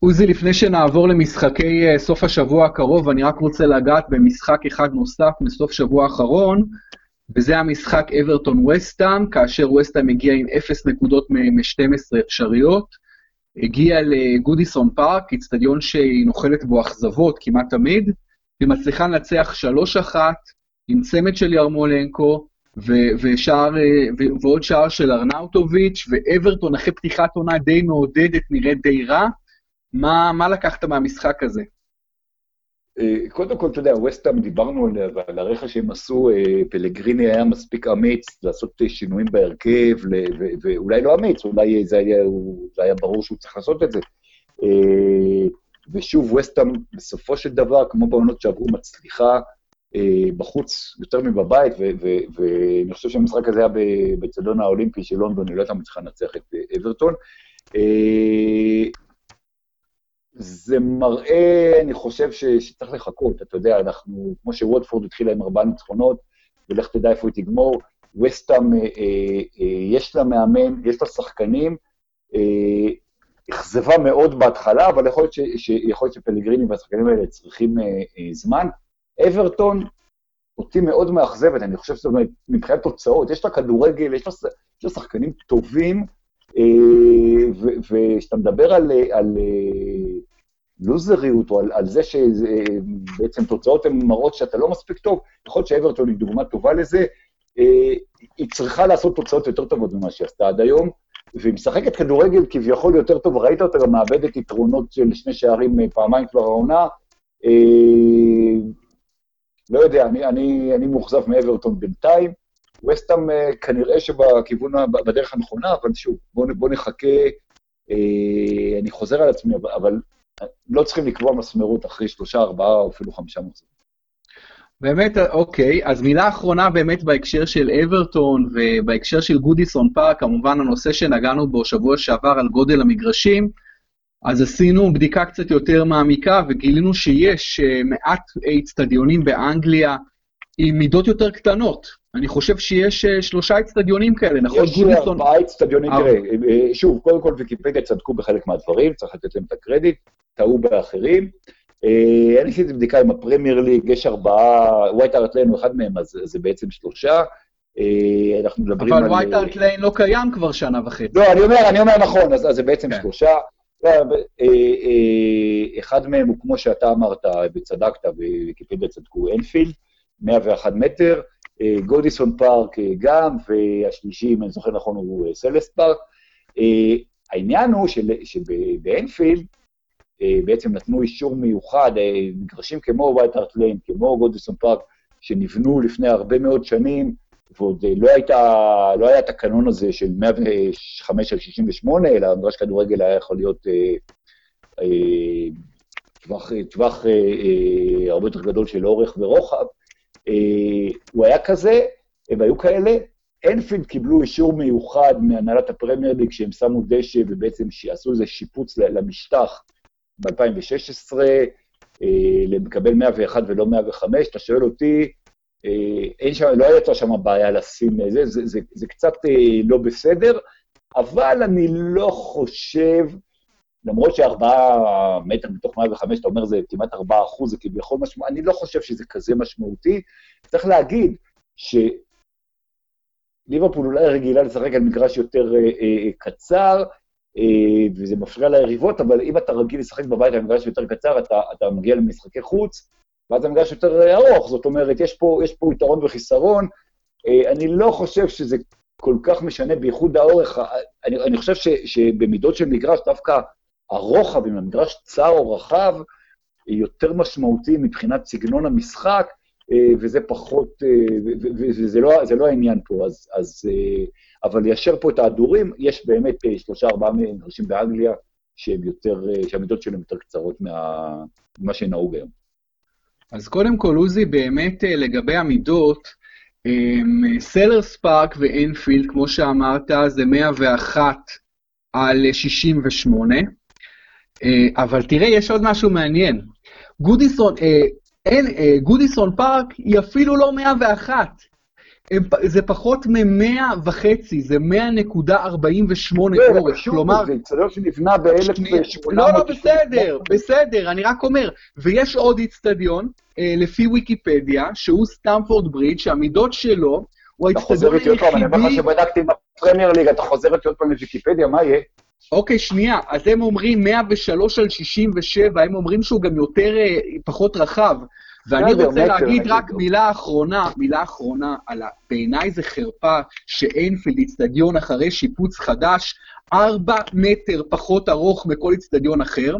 עוזי, לפני שנעבור למשחקי סוף השבוע הקרוב, אני רק רוצה לגעת במשחק אחד נוסף מסוף שבוע האחרון, וזה המשחק אברטון וסטאם, כאשר וסטאם הגיע עם 0 נקודות מ-12 אפשריות. הגיע לגודיסון פארק, אצטדיון שהיא נוחלת בו אכזבות כמעט תמיד, היא מצליחה לנצח 3-1 עם צמד של ירמולנקו, ושער, ועוד שער של ארנאוטוביץ', ואברטון אחרי פתיחת עונה די מעודדת, נראית די רע. מה, מה לקחת מהמשחק הזה? אה, קודם כל, אתה יודע, ווסטהאם דיברנו עליה, ועל הרכש שהם עשו, אה, פלגריני היה מספיק אמיץ לעשות שינויים בהרכב, ואולי לא אמיץ, אולי זה היה, זה היה ברור שהוא צריך לעשות את זה. אה, ושוב, וסטאם בסופו של דבר, כמו בעונות שעברו, מצליחה אה, בחוץ יותר מבבית, ואני חושב שהמשחק הזה היה בצדון האולימפי של לונדון, היא לא הייתה מצליחה לנצח את אה, אברטון. אה, זה מראה, אני חושב ש, שצריך לחכות, אתה יודע, אנחנו, כמו שוודפורד התחילה עם ארבעה ניצחונות, ולך תדע איפה היא תגמור, וסטאם, אה, אה, יש לה מאמן, יש לה שחקנים, אה, אכזבה מאוד בהתחלה, אבל יכול להיות, ש, ש, יכול להיות שפלגריני והשחקנים האלה צריכים אה, אה, זמן. אברטון, אותי מאוד מאכזבת, אני חושב שזאת אומרת, מבחינת תוצאות, יש לה כדורגל, יש לה שחקנים טובים, אה, וכשאתה מדבר על, על אה, לוזריות, או על, על זה שבעצם תוצאות הן מראות שאתה לא מספיק טוב, יכול להיות שאברטון היא דוגמה טובה לזה, אה, היא צריכה לעשות תוצאות יותר טובות ממה שהיא עשתה עד היום, והיא משחקת כדורגל כביכול יותר טוב, ראית אותה גם מאבדת יתרונות של שני שערים אה, פעמיים כבר העונה. אה, לא יודע, אני, אני, אני מאוכזב מאברטון בינתיים. וסטאם אה, כנראה שבכיוון, בדרך הנכונה, אבל שוב, בואו בוא נחכה, אני חוזר על עצמי, אבל לא צריכים לקבוע מסמרות אחרי שלושה, ארבעה או אפילו חמישה מחזורים. באמת, אוקיי, אז מילה אחרונה באמת בהקשר של אברטון ובהקשר של גודיסון פארק, כמובן הנושא שנגענו בו שבוע שעבר על גודל המגרשים, אז עשינו בדיקה קצת יותר מעמיקה וגילינו שיש אה, מעט אצטדיונים באנגליה עם מידות יותר קטנות. אני חושב שיש אה, שלושה אצטדיונים כאלה, נכון? יש ארבעה אצטדיונים, תראה, אה, שוב, קודם כל ויקיפדיה צדקו בחלק מהדברים, צריך לתת להם את הקרדיט, טעו באחרים. אני עשיתי בדיקה עם הפרמייר ליג, יש ארבעה, ווייט הארט ליין הוא אחד מהם, אז זה בעצם שלושה. אנחנו מדברים על... אבל ווייט הארט ליין לא קיים כבר שנה וחצי. לא, אני אומר, אני אומר נכון, אז זה בעצם כן. שלושה. אה, אה, אחד מהם הוא, כמו שאתה אמרת, וצדקת, וויקיפדיה צדקו, אנפילד, 101 מטר, אה, גודיסון פארק גם, והשלישי, אם אני זוכר נכון, הוא סלהרסט פארק. העניין הוא שבאנפילד בעצם נתנו אישור מיוחד, מגרשים כמו ווייט הארט ליין, כמו גודיסון פארק, שנבנו לפני הרבה מאוד שנים, ועוד לא, הייתה, לא היה התקנון הזה של 105 על 68, אלא המגרש כדורגל היה יכול להיות אה, אה, טווח, טווח אה, אה, הרבה יותר גדול של אורך ורוחב. אה, הוא היה כזה, הם היו כאלה. אנפילד קיבלו אישור מיוחד מהנהלת הפרמייר ליג, כשהם שמו דשא ובעצם עשו איזה שיפוץ למשטח ב-2016, אה, לקבל 101 ולא 105. אתה שואל אותי, אה, אין שם, לא הייתה שם בעיה לשים זה, זה, זה, זה קצת אה, לא בסדר, אבל אני לא חושב, למרות שארבעה מטר מתוך 105, אתה אומר זה כמעט ארבעה אחוז, זה כביכול משמעותי, אני לא חושב שזה כזה משמעותי. צריך להגיד שליברפול אולי רגילה לשחק על מגרש יותר אה, אה, קצר, אה, וזה מפריע ליריבות, אבל אם אתה רגיל לשחק בבית על מגרש יותר קצר, אתה, אתה מגיע למשחקי חוץ, ואז המגרש יותר ארוך, זאת אומרת, יש פה, יש פה יתרון וחיסרון. אה, אני לא חושב שזה כל כך משנה, בייחוד האורך, אני, אני חושב ש, שבמידות של מגרש, דווקא הרוחב, אם המגרש צר או רחב, יותר משמעותי מבחינת סגנון המשחק, אה, וזה פחות, אה, וזה לא, לא העניין פה, אז, אז, אבל ליישר פה את ההדורים, יש באמת שלושה, ארבעה מגרשים באנגליה, שהם יותר, שהמידות שלהם יותר קצרות ממה שנהוג היום. אז קודם כל, עוזי, באמת אה, לגבי המידות, סלרס פארק ואינפילד, כמו שאמרת, זה 101 על 68, אה, אבל תראה, יש עוד משהו מעניין. גודיסון, אה, גודיסון פארק היא אפילו לא 101, הם, זה פחות מ-100 וחצי, זה 100.48 לא, אורך, כלומר... זה אצטדיון שנבנה ב-1800... לא, לא, בסדר, בסדר, אני רק אומר. ויש עוד אצטדיון, אה, לפי ויקיפדיה, שהוא סטמפורד ברידג', שהמידות שלו, הוא האצטדיון היחידי... אתה חוזר איתי עוד פעם, אני אומר לך שבדקתי עם הפרמייר ליג, אתה חוזר איתי עוד פעם לוויקיפדיה, מה יהיה? אוקיי, שנייה, אז הם אומרים 103 על 67, הם אומרים שהוא גם יותר, אה, פחות רחב. ואני רוצה להגיד רק מילה אחרונה, מילה אחרונה, על ה... בעיניי זה חרפה שאינפילד איצטדיון אחרי שיפוץ חדש, ארבע מטר פחות ארוך מכל איצטדיון אחר,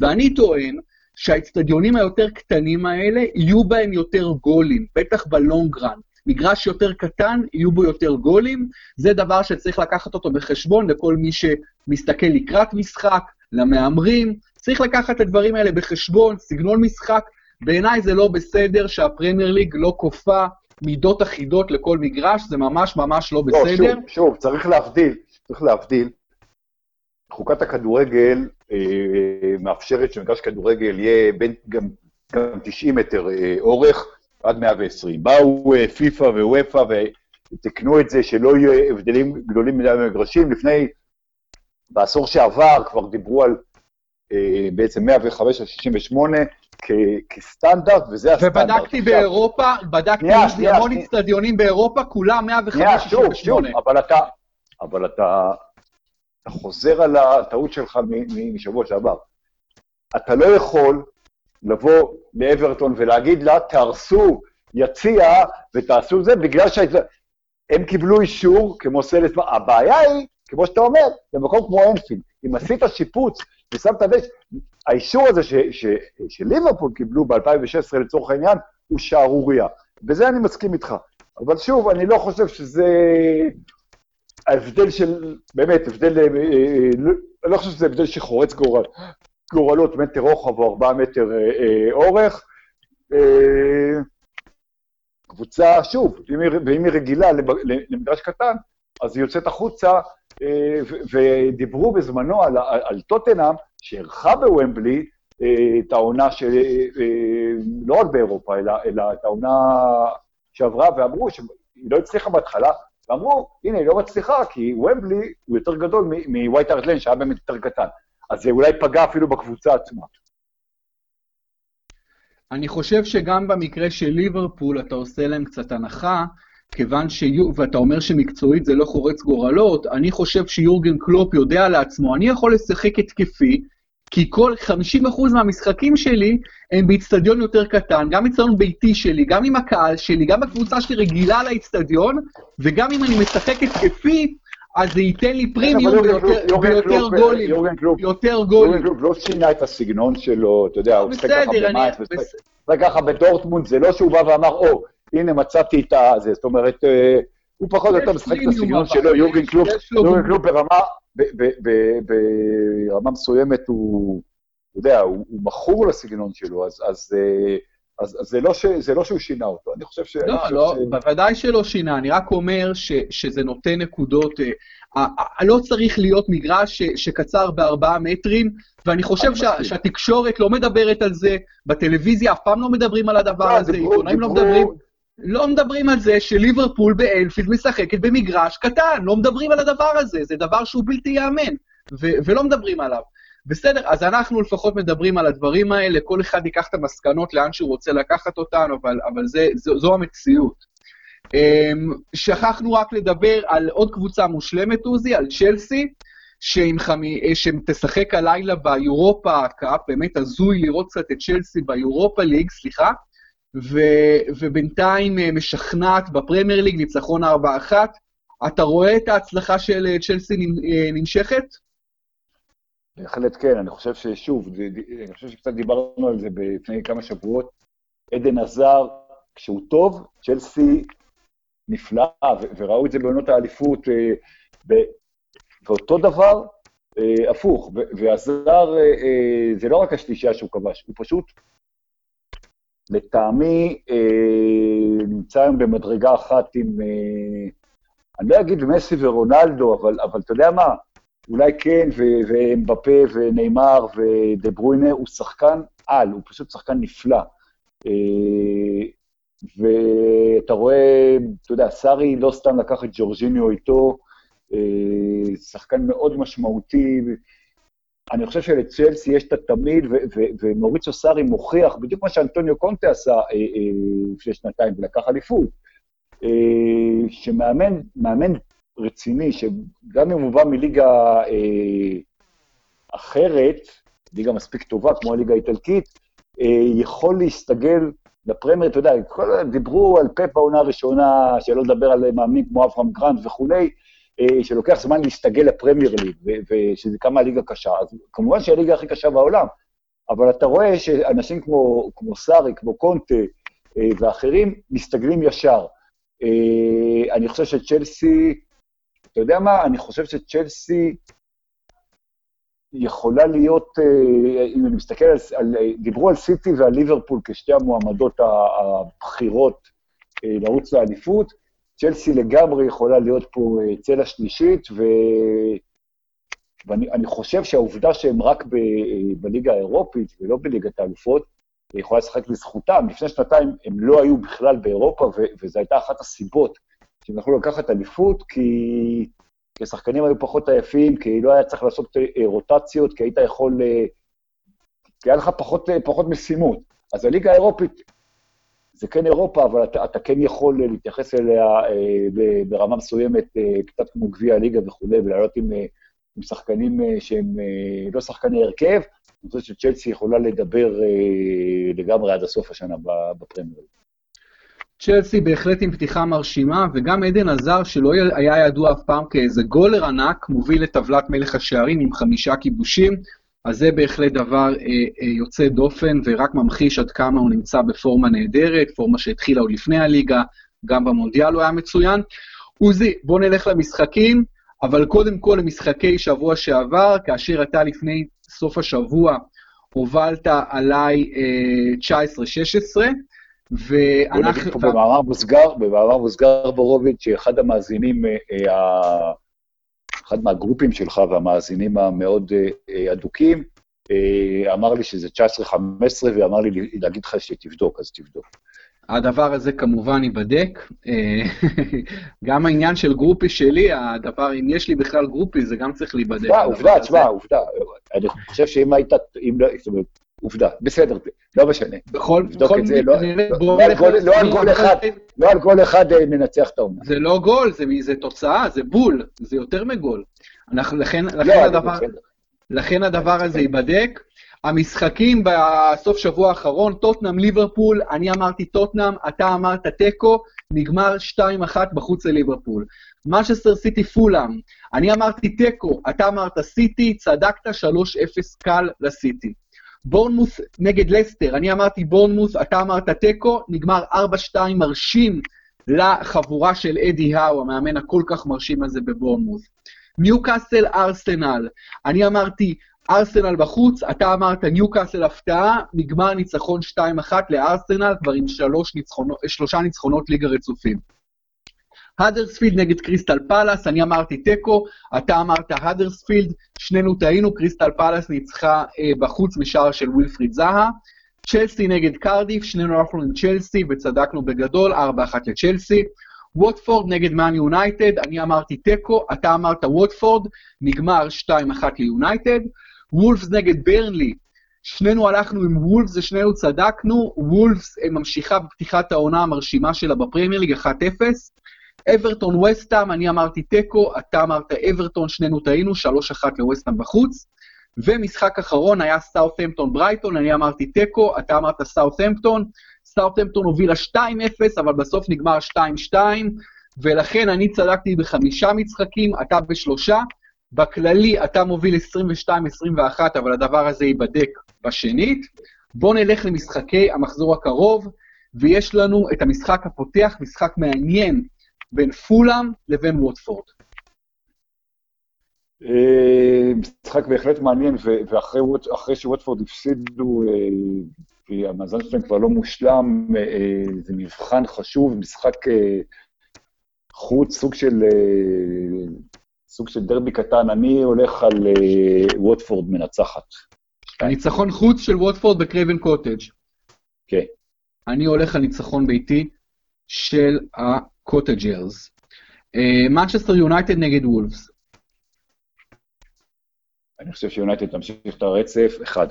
ואני טוען שהאיצטדיונים היותר קטנים האלה, יהיו בהם יותר גולים, בטח בלונגרן. מגרש יותר קטן, יהיו בו יותר גולים, זה דבר שצריך לקחת אותו בחשבון לכל מי שמסתכל לקראת משחק, למהמרים, צריך לקחת את הדברים האלה בחשבון, סגנון משחק, בעיניי זה לא בסדר שהפרמייר ליג לא כופה מידות אחידות לכל מגרש, זה ממש ממש לא בסדר. לא, שוב, שוב, צריך להבדיל, צריך להבדיל. חוקת הכדורגל אה, מאפשרת שמגרש כדורגל יהיה בין גם, גם 90 מטר אה, אורך עד 120. באו אה, פיפ"א ווופ"א ותקנו את זה שלא יהיו הבדלים גדולים מדי במגרשים. לפני, בעשור שעבר כבר דיברו על אה, בעצם 105 על 68, כסטנדרט, וזה הסטנדרט. ובדקתי באירופה, בדקתי המון אצטדיונים באירופה, כולם 105 68. אבל אתה, אבל אתה, אתה חוזר על הטעות שלך משבוע שעבר. אתה לא יכול לבוא לאברטון ולהגיד לה, תהרסו יציע ותעשו זה, בגלל שהם קיבלו אישור כמו סלט, הבעיה היא כמו שאתה אומר, במקום כמו אנפילד, אם עשית שיפוץ ושמת דש, האישור הזה ש, ש, שליברפול קיבלו ב-2016 לצורך העניין, הוא שערורייה. בזה אני מסכים איתך. אבל שוב, אני לא חושב שזה ההבדל של, באמת, הבדל, אה, אה, לא, אני לא חושב שזה הבדל שחורץ גורל, גורלות מטר רוחב או ארבעה מטר אה, אה, אורך. אה, קבוצה, שוב, ואם היא רגילה למגרש קטן, אז היא יוצאת החוצה, ודיברו בזמנו על, על, על טוטנאם, שאירחה בוומבלי את העונה של, לא רק באירופה, אלא, אלא את העונה שעברה, ואמרו שהיא לא הצליחה בהתחלה, ואמרו, הנה, היא לא מצליחה, כי ומבלי הוא יותר גדול מווייט ארטלן, שהיה באמת יותר קטן. אז זה אולי פגע אפילו בקבוצה עצמה. אני חושב שגם במקרה של ליברפול אתה עושה להם קצת הנחה, כיוון ש... ואתה אומר שמקצועית זה לא חורץ גורלות, אני חושב שיורגן קלופ יודע לעצמו, אני יכול לשחק התקפי, כי כל 50% מהמשחקים שלי הם באיצטדיון יותר קטן, גם באיצטדיון ביתי שלי, גם עם הקהל שלי, גם הקבוצה שלי רגילה לאיצטדיון, וגם אם אני משחק התקפי, אז זה ייתן לי פרימיום ויותר גולים. יותר גולים. יורגן קלופ לא שינה את הסגנון שלו, אתה יודע, הוא עושה ככה במיינץ, וככה בדורטמונד, זה לא שהוא בא ואמר, או, הנה מצאתי את הזה, זאת אומרת, אה, הוא פחות או יותר משחק את הסגנון שלו, יורגן קלופ, יורגן קלופ ברמה, ברמה מסוימת הוא, אתה יודע, הוא מכור לסגנון שלו, אז... אז אז, זה, לא ש, זה לא שהוא שינה אותו, אני חושב ש... לא, לא, ש... בוודאי שלא שינה, אני רק אומר ש, שזה נותן נקודות... אה, לא צריך להיות מגרש ש, שקצר בארבעה מטרים, ואני חושב שה, שהתקשורת לא מדברת על זה, בטלוויזיה אף פעם לא מדברים על הדבר לא, הזה, עיתונאים לא מדברים... לא מדברים על זה שליברפול באלפילד משחקת במגרש קטן, לא מדברים על הדבר הזה, זה דבר שהוא בלתי ייאמן, ולא מדברים עליו. בסדר, אז אנחנו לפחות מדברים על הדברים האלה, כל אחד ייקח את המסקנות לאן שהוא רוצה לקחת אותן, אבל, אבל זה, זו, זו המציאות. Um, שכחנו רק לדבר על עוד קבוצה מושלמת, עוזי, על צ'לסי, חמי, שתשחק הלילה ביורופה קאפ, באמת הזוי לראות קצת את צ'לסי ביורופה ליג, סליחה, ו, ובינתיים אה, משכנעת בפרמייר ליג, ניצחון 4-1. אתה רואה את ההצלחה של אה, צ'לסי אה, נמשכת? בהחלט כן, אני חושב ששוב, אני חושב שקצת דיברנו על זה לפני כמה שבועות. עדן עזר, כשהוא טוב, צ'לסי נפלא, וראו את זה בעונות האליפות, ואותו דבר, הפוך, ועזר, זה לא רק השלישייה שהוא כבש, הוא פשוט לטעמי אה, נמצא היום במדרגה אחת עם, אה, אני לא אגיד מסי ורונלדו, אבל, אבל אתה יודע מה, אולי כן, ואמבפה ונאמר ודה ברוינה, הוא שחקן על, הוא פשוט שחקן נפלא. אה, ואתה רואה, אתה יודע, סארי לא סתם לקח את ג'ורג'יניו איתו, אה, שחקן מאוד משמעותי, אני חושב שלצ'לסי יש את התמיד, ומוריצו סארי מוכיח, בדיוק מה שאנטוניו קונטה עשה אה, לפני שנתיים, ולקח אליפות, שמאמן רציני, שגם אם הוא בא מליגה אחרת, ליגה מספיק טובה, כמו הליגה האיטלקית, יכול להסתגל לפרמייר, אתה יודע, דיברו על פפ העונה הראשונה, שלא לדבר על מאמנים כמו אברהם גרנט וכולי, אה, שלוקח זמן להסתגל לפרמייר ליג, ושזה כמה ליגה קשה, אז כמובן שהיא הליגה הכי קשה בעולם, אבל אתה רואה שאנשים כמו, כמו סארי, כמו קונטה אה, ואחרים, מסתגלים ישר. אה, אני חושב שצ'לסי, אתה יודע מה? אני חושב שצ'לסי יכולה להיות, אם אני מסתכל על, על דיברו על סיטי ועל ליברפול כשתי המועמדות הבכירות לרוץ לאליפות, צ'לסי לגמרי יכולה להיות פה אה, צלע שלישית, ו... ואני חושב שהעובדה שהם רק ב, אה, בליגה האירופית ולא בליגת האלופות, יכולה לשחק לזכותם. לפני שנתיים הם לא היו בכלל באירופה, ו- וזו הייתה אחת הסיבות שהם יכלו לקחת אליפות, כי... כי השחקנים היו פחות עייפים, כי לא היה צריך לעשות אה, רוטציות, כי היית יכול... כי היה לך פחות, פחות משימות. אז הליגה האירופית זה כן אירופה, אבל אתה, אתה כן יכול להתייחס אליה אה, ברמה מסוימת, אה, קצת כמו גביע הליגה וכולי, ולעלות עם, אה, עם שחקנים אה, שהם אה, לא שחקני הרכב. אני חושב שצ'לסי יכולה לדבר אה, לגמרי עד הסוף השנה בפרמייר. צ'לסי בהחלט עם פתיחה מרשימה, וגם עדן עזר, שלא היה ידוע אף פעם כאיזה גולר ענק, מוביל לטבלת מלך השערים עם חמישה כיבושים, אז זה בהחלט דבר אה, אה, יוצא דופן, ורק ממחיש עד כמה הוא נמצא בפורמה נהדרת, פורמה שהתחילה עוד לפני הליגה, גם במונדיאל הוא היה מצוין. עוזי, בוא נלך למשחקים, אבל קודם כל למשחקי שבוע שעבר, כאשר אתה לפני סוף השבוע הובלת עליי אה, 19-16, ואנחנו... פה במאמר מוסגר, במאמר מוסגר בורוביץ', שאחד המאזינים, אה, אה, אחד מהגרופים שלך והמאזינים המאוד אה, אדוקים, אמר לי שזה 19-15, ואמר לי להגיד לך שתבדוק, אז תבדוק. הדבר הזה כמובן ייבדק. גם העניין של גרופי שלי, הדבר, אם יש לי בכלל גרופי, זה גם צריך להיבדק. עובדה, תשמע, עובדה. אני חושב שאם היית, אם לא, זאת אומרת, עובדה, בסדר, לא משנה. בכל מקרה, לא, לא, לא על גול אחד, לא על גול אחד אה, ננצח את העונה. זה לא גול, זה תוצאה, זה בול, זה יותר מגול. לכן הדבר הזה ייבדק. המשחקים בסוף שבוע האחרון, טוטנאם ליברפול, אני אמרתי טוטנאם, אתה אמרת תיקו, נגמר 2-1 בחוץ לליברפול. משסטר סיטי פולאם, אני אמרתי תיקו, אתה אמרת סיטי, צדקת 3-0 קל לסיטי. בורנמוס נגד לסטר, אני אמרתי בורנמוס, אתה אמרת תיקו, נגמר 4-2 מרשים לחבורה של אדי האו, המאמן הכל כך מרשים הזה בבורנמוס. ניוקאסל ארסנל, אני אמרתי ארסנל בחוץ, אתה אמרת ניוקאסל הפתעה, נגמר ניצחון 2-1 לארסנל, כבר עם ניצחונות, שלושה ניצחונות ליגה רצופים. האדרספילד נגד קריסטל פאלאס, אני אמרתי תיקו, אתה אמרת האדרספילד, שנינו טעינו, קריסטל פאלאס ניצחה אה, בחוץ משער של ווילפריד זהה. צ'לסי נגד קרדיף, שנינו הלכנו עם צ'לסי וצדקנו בגדול, 4-1 לצ'לסי. ווטפורד נגד מאן יונייטד, אני אמרתי תיקו, אתה אמרת ווטפורד, נגמר 2-1 ליונייטד. וולפס נגד ברנלי, שנינו הלכנו עם וולפס ושנינו צדקנו, וולפס ממשיכה בפתיחת העונה המרשימה שלה בפרמייר ליג 1-0. אברטון ווסטהאם, אני אמרתי תיקו, אתה אמרת אברטון, שנינו טעינו, 3-1 לווסטהאם בחוץ. ומשחק אחרון היה סאות'המפטון ברייטון, אני אמרתי תיקו, אתה אמרת סאות'המפטון, סאות'המפטון הובילה 2-0, אבל בסוף נגמר 2-2, ולכן אני צדקתי בחמישה משחקים, אתה בשלושה, בכללי אתה מוביל 22-21, אבל הדבר הזה ייבדק בשנית. בואו נלך למשחקי המחזור הקרוב, ויש לנו את המשחק הפותח, משחק מעניין בין פולאם לבין ווטפורד. אה, משחק בהחלט מעניין, ואחרי שווטפורד הפסידו, כי אה, המאזן שלהם כבר לא מושלם, אה, זה מבחן חשוב, משחק חוץ, סוג של סוג של דרבי קטן, אני הולך על ווטפורד מנצחת. ניצחון חוץ של ווטפורד בקרייבן קוטג'. כן. אני הולך על ניצחון ביתי של ה Cottagers. מנצ'סטר יונייטד נגד וולפס. אני חושב שיונייטד תמשיך את הרצף, אחד.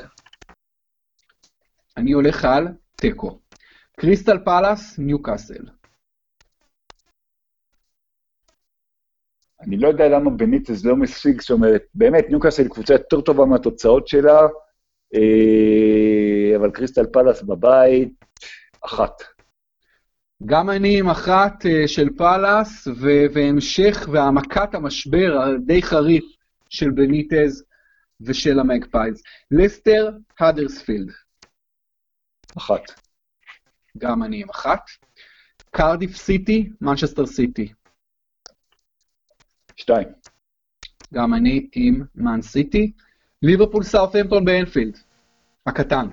אני הולך על תיקו. קריסטל פאלאס, ניו קאסל. אני לא יודע למה בניטז לא משיג, זאת אומרת, באמת, ניוקאסל קבוצה יותר טובה מהתוצאות שלה, אה, אבל קריסטל פלאס בבית, אחת. גם אני עם אחת אה, של פאלאס, והמשך והעמקת המשבר הדי חריף של בניטז ושל ה Magpies. לסטר, האדרספילד. אחת. גם אני עם אחת. קרדיף סיטי, מנצ'סטר סיטי. שתיים. גם אני עם מאן סיטי. ליברפול סאות'המפטון באנפילד. הקטן.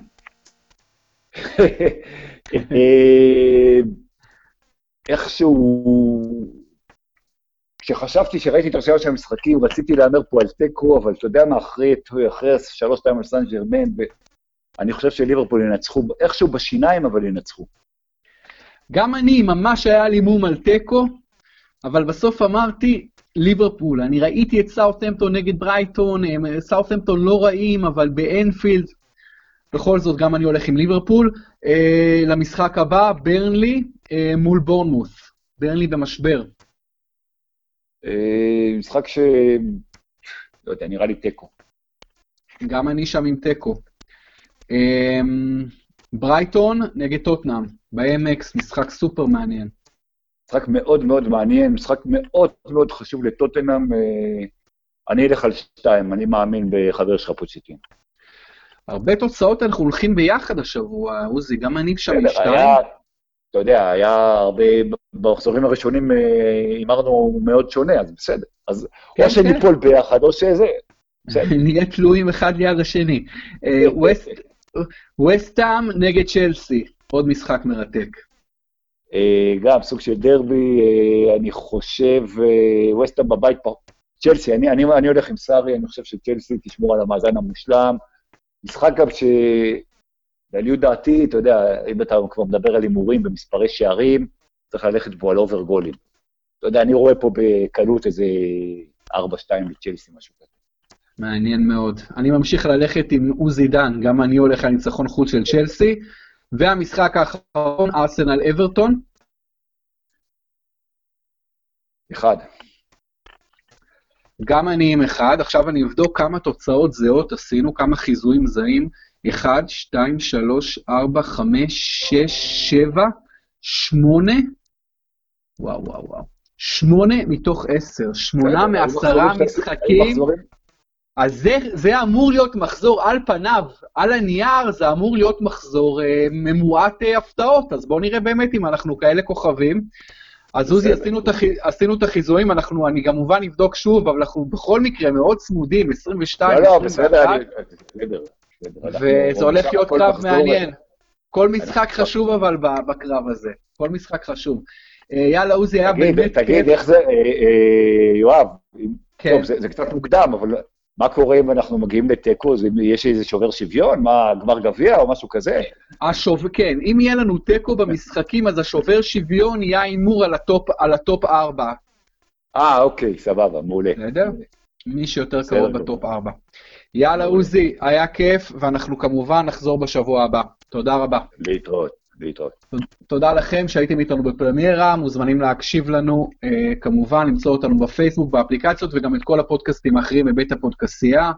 איכשהו, כשחשבתי שראיתי את הרשימה של המשחקים, רציתי להמר פה על תיקו, אבל אתה יודע מה, אחרי, שלוש פעמים על סן ג'רמן, אני חושב שליברפול ינצחו, איכשהו בשיניים, אבל ינצחו. גם אני, ממש היה לי מום על תיקו, אבל בסוף אמרתי, ליברפול, אני ראיתי את סאות'המפטון נגד ברייטון, סאות'המפטון לא רעים, אבל באנפילד, בכל זאת גם אני הולך עם ליברפול. אה, למשחק הבא, ברנלי מול בורנמוס. ברנלי במשבר. אה, משחק ש... לא יודע, נראה לי תיקו. גם אני שם עם תיקו. אה, ברייטון נגד טוטנאם, ב-MX, משחק סופר מעניין. משחק מאוד מאוד מעניין, משחק מאוד מאוד חשוב לטוטנאם. אה, אני אלך על שתיים, אני מאמין בחבר שלך פוצ'יטין. הרבה תוצאות אנחנו הולכים ביחד השבוע, עוזי, גם אני שם עם שתיים. אתה יודע, היה הרבה, במחזורים הראשונים אה, הימרנו מאוד שונה, אז בסדר. אז כן, או שניפול ביחד, או שזה... בסדר. נהיה תלויים אחד ליד השני. וסטאם נגד צ'לסי, עוד משחק מרתק. אה, גם סוג של דרבי, אה, אני חושב, אה, וסטאם בבית פה. צ'לסי, אני, אני, אני הולך עם סארי, אני חושב שצ'לסי תשמור על המאזן המושלם. משחק גם ש... לעניות דעתי, אתה יודע, אם אתה כבר מדבר על הימורים במספרי שערים, צריך ללכת פה על אובר גולים. אתה יודע, אני רואה פה בקלות איזה 4-2 לצ'לסי, משהו כזה. מעניין מאוד. אני ממשיך ללכת עם עוזי דן, גם אני הולך על ניצחון חוץ של צ'לסי. והמשחק האחרון, ארסנל אברטון. אחד. גם אני עם אחד, עכשיו אני אבדוק כמה תוצאות זהות עשינו, כמה חיזויים זהים. 1, 2, 3, 4, 5, 6, 7, 8. וואו, וואו, וואו. 8 מתוך 10, 8 מעשרה משחקים. אז זה, זה אמור להיות מחזור על פניו, על הנייר זה אמור להיות מחזור אה, ממועט אה, הפתעות, אז בואו נראה באמת אם אנחנו כאלה כוכבים. אז עוזי, עשינו, עשינו את החיזויים, אנחנו, אני כמובן אבדוק שוב, אבל אנחנו בכל מקרה מאוד צמודים, 22, לא, לא, בסדר, בסדר. וזה הולך להיות קרב מעניין. כל משחק חשוב אבל בקרב הזה, כל משחק חשוב. אה, יאללה, עוזי, היה באמת. תגיד, איך זה, אה, אה, יואב, כן. טוב, זה קצת מוקדם, אבל מה קורה אם אנחנו מגיעים לתיקו? יש איזה שובר שוויון? מה, גמר גביע או משהו כזה? השוב... כן, אם יהיה לנו תיקו במשחקים, אז השובר שוויון יהיה הימור על ה top, על ה top 4. אה, אוקיי, סבבה, מעולה. בסדר? מי שיותר קרוב ב top 4. יאללה, עוזי, היה כיף, ואנחנו כמובן נחזור בשבוע הבא. תודה רבה. להתראות, להתראות. תודה לכם שהייתם איתנו בפרמיירה, מוזמנים להקשיב לנו, אה, כמובן, למצוא אותנו בפייסבוק, באפליקציות, וגם את כל הפודקאסטים האחרים בבית הפודקסייה.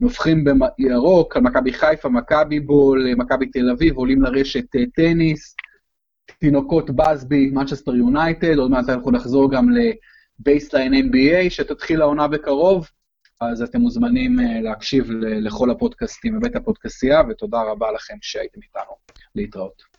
נופחים בירוק, על מכבי חיפה, מכבי בול, מכבי תל אביב, עולים לרשת אה, טניס, תינוקות באזבי, מנצ'סטר יונייטד, עוד מעט אנחנו נחזור גם לבייסליין NBA, שתתחיל העונה בקרוב. אז אתם מוזמנים אה, להקשיב לכל הפודקאסטים בבית הפודקסייה, ותודה רבה לכם שהייתם איתנו. להתראות.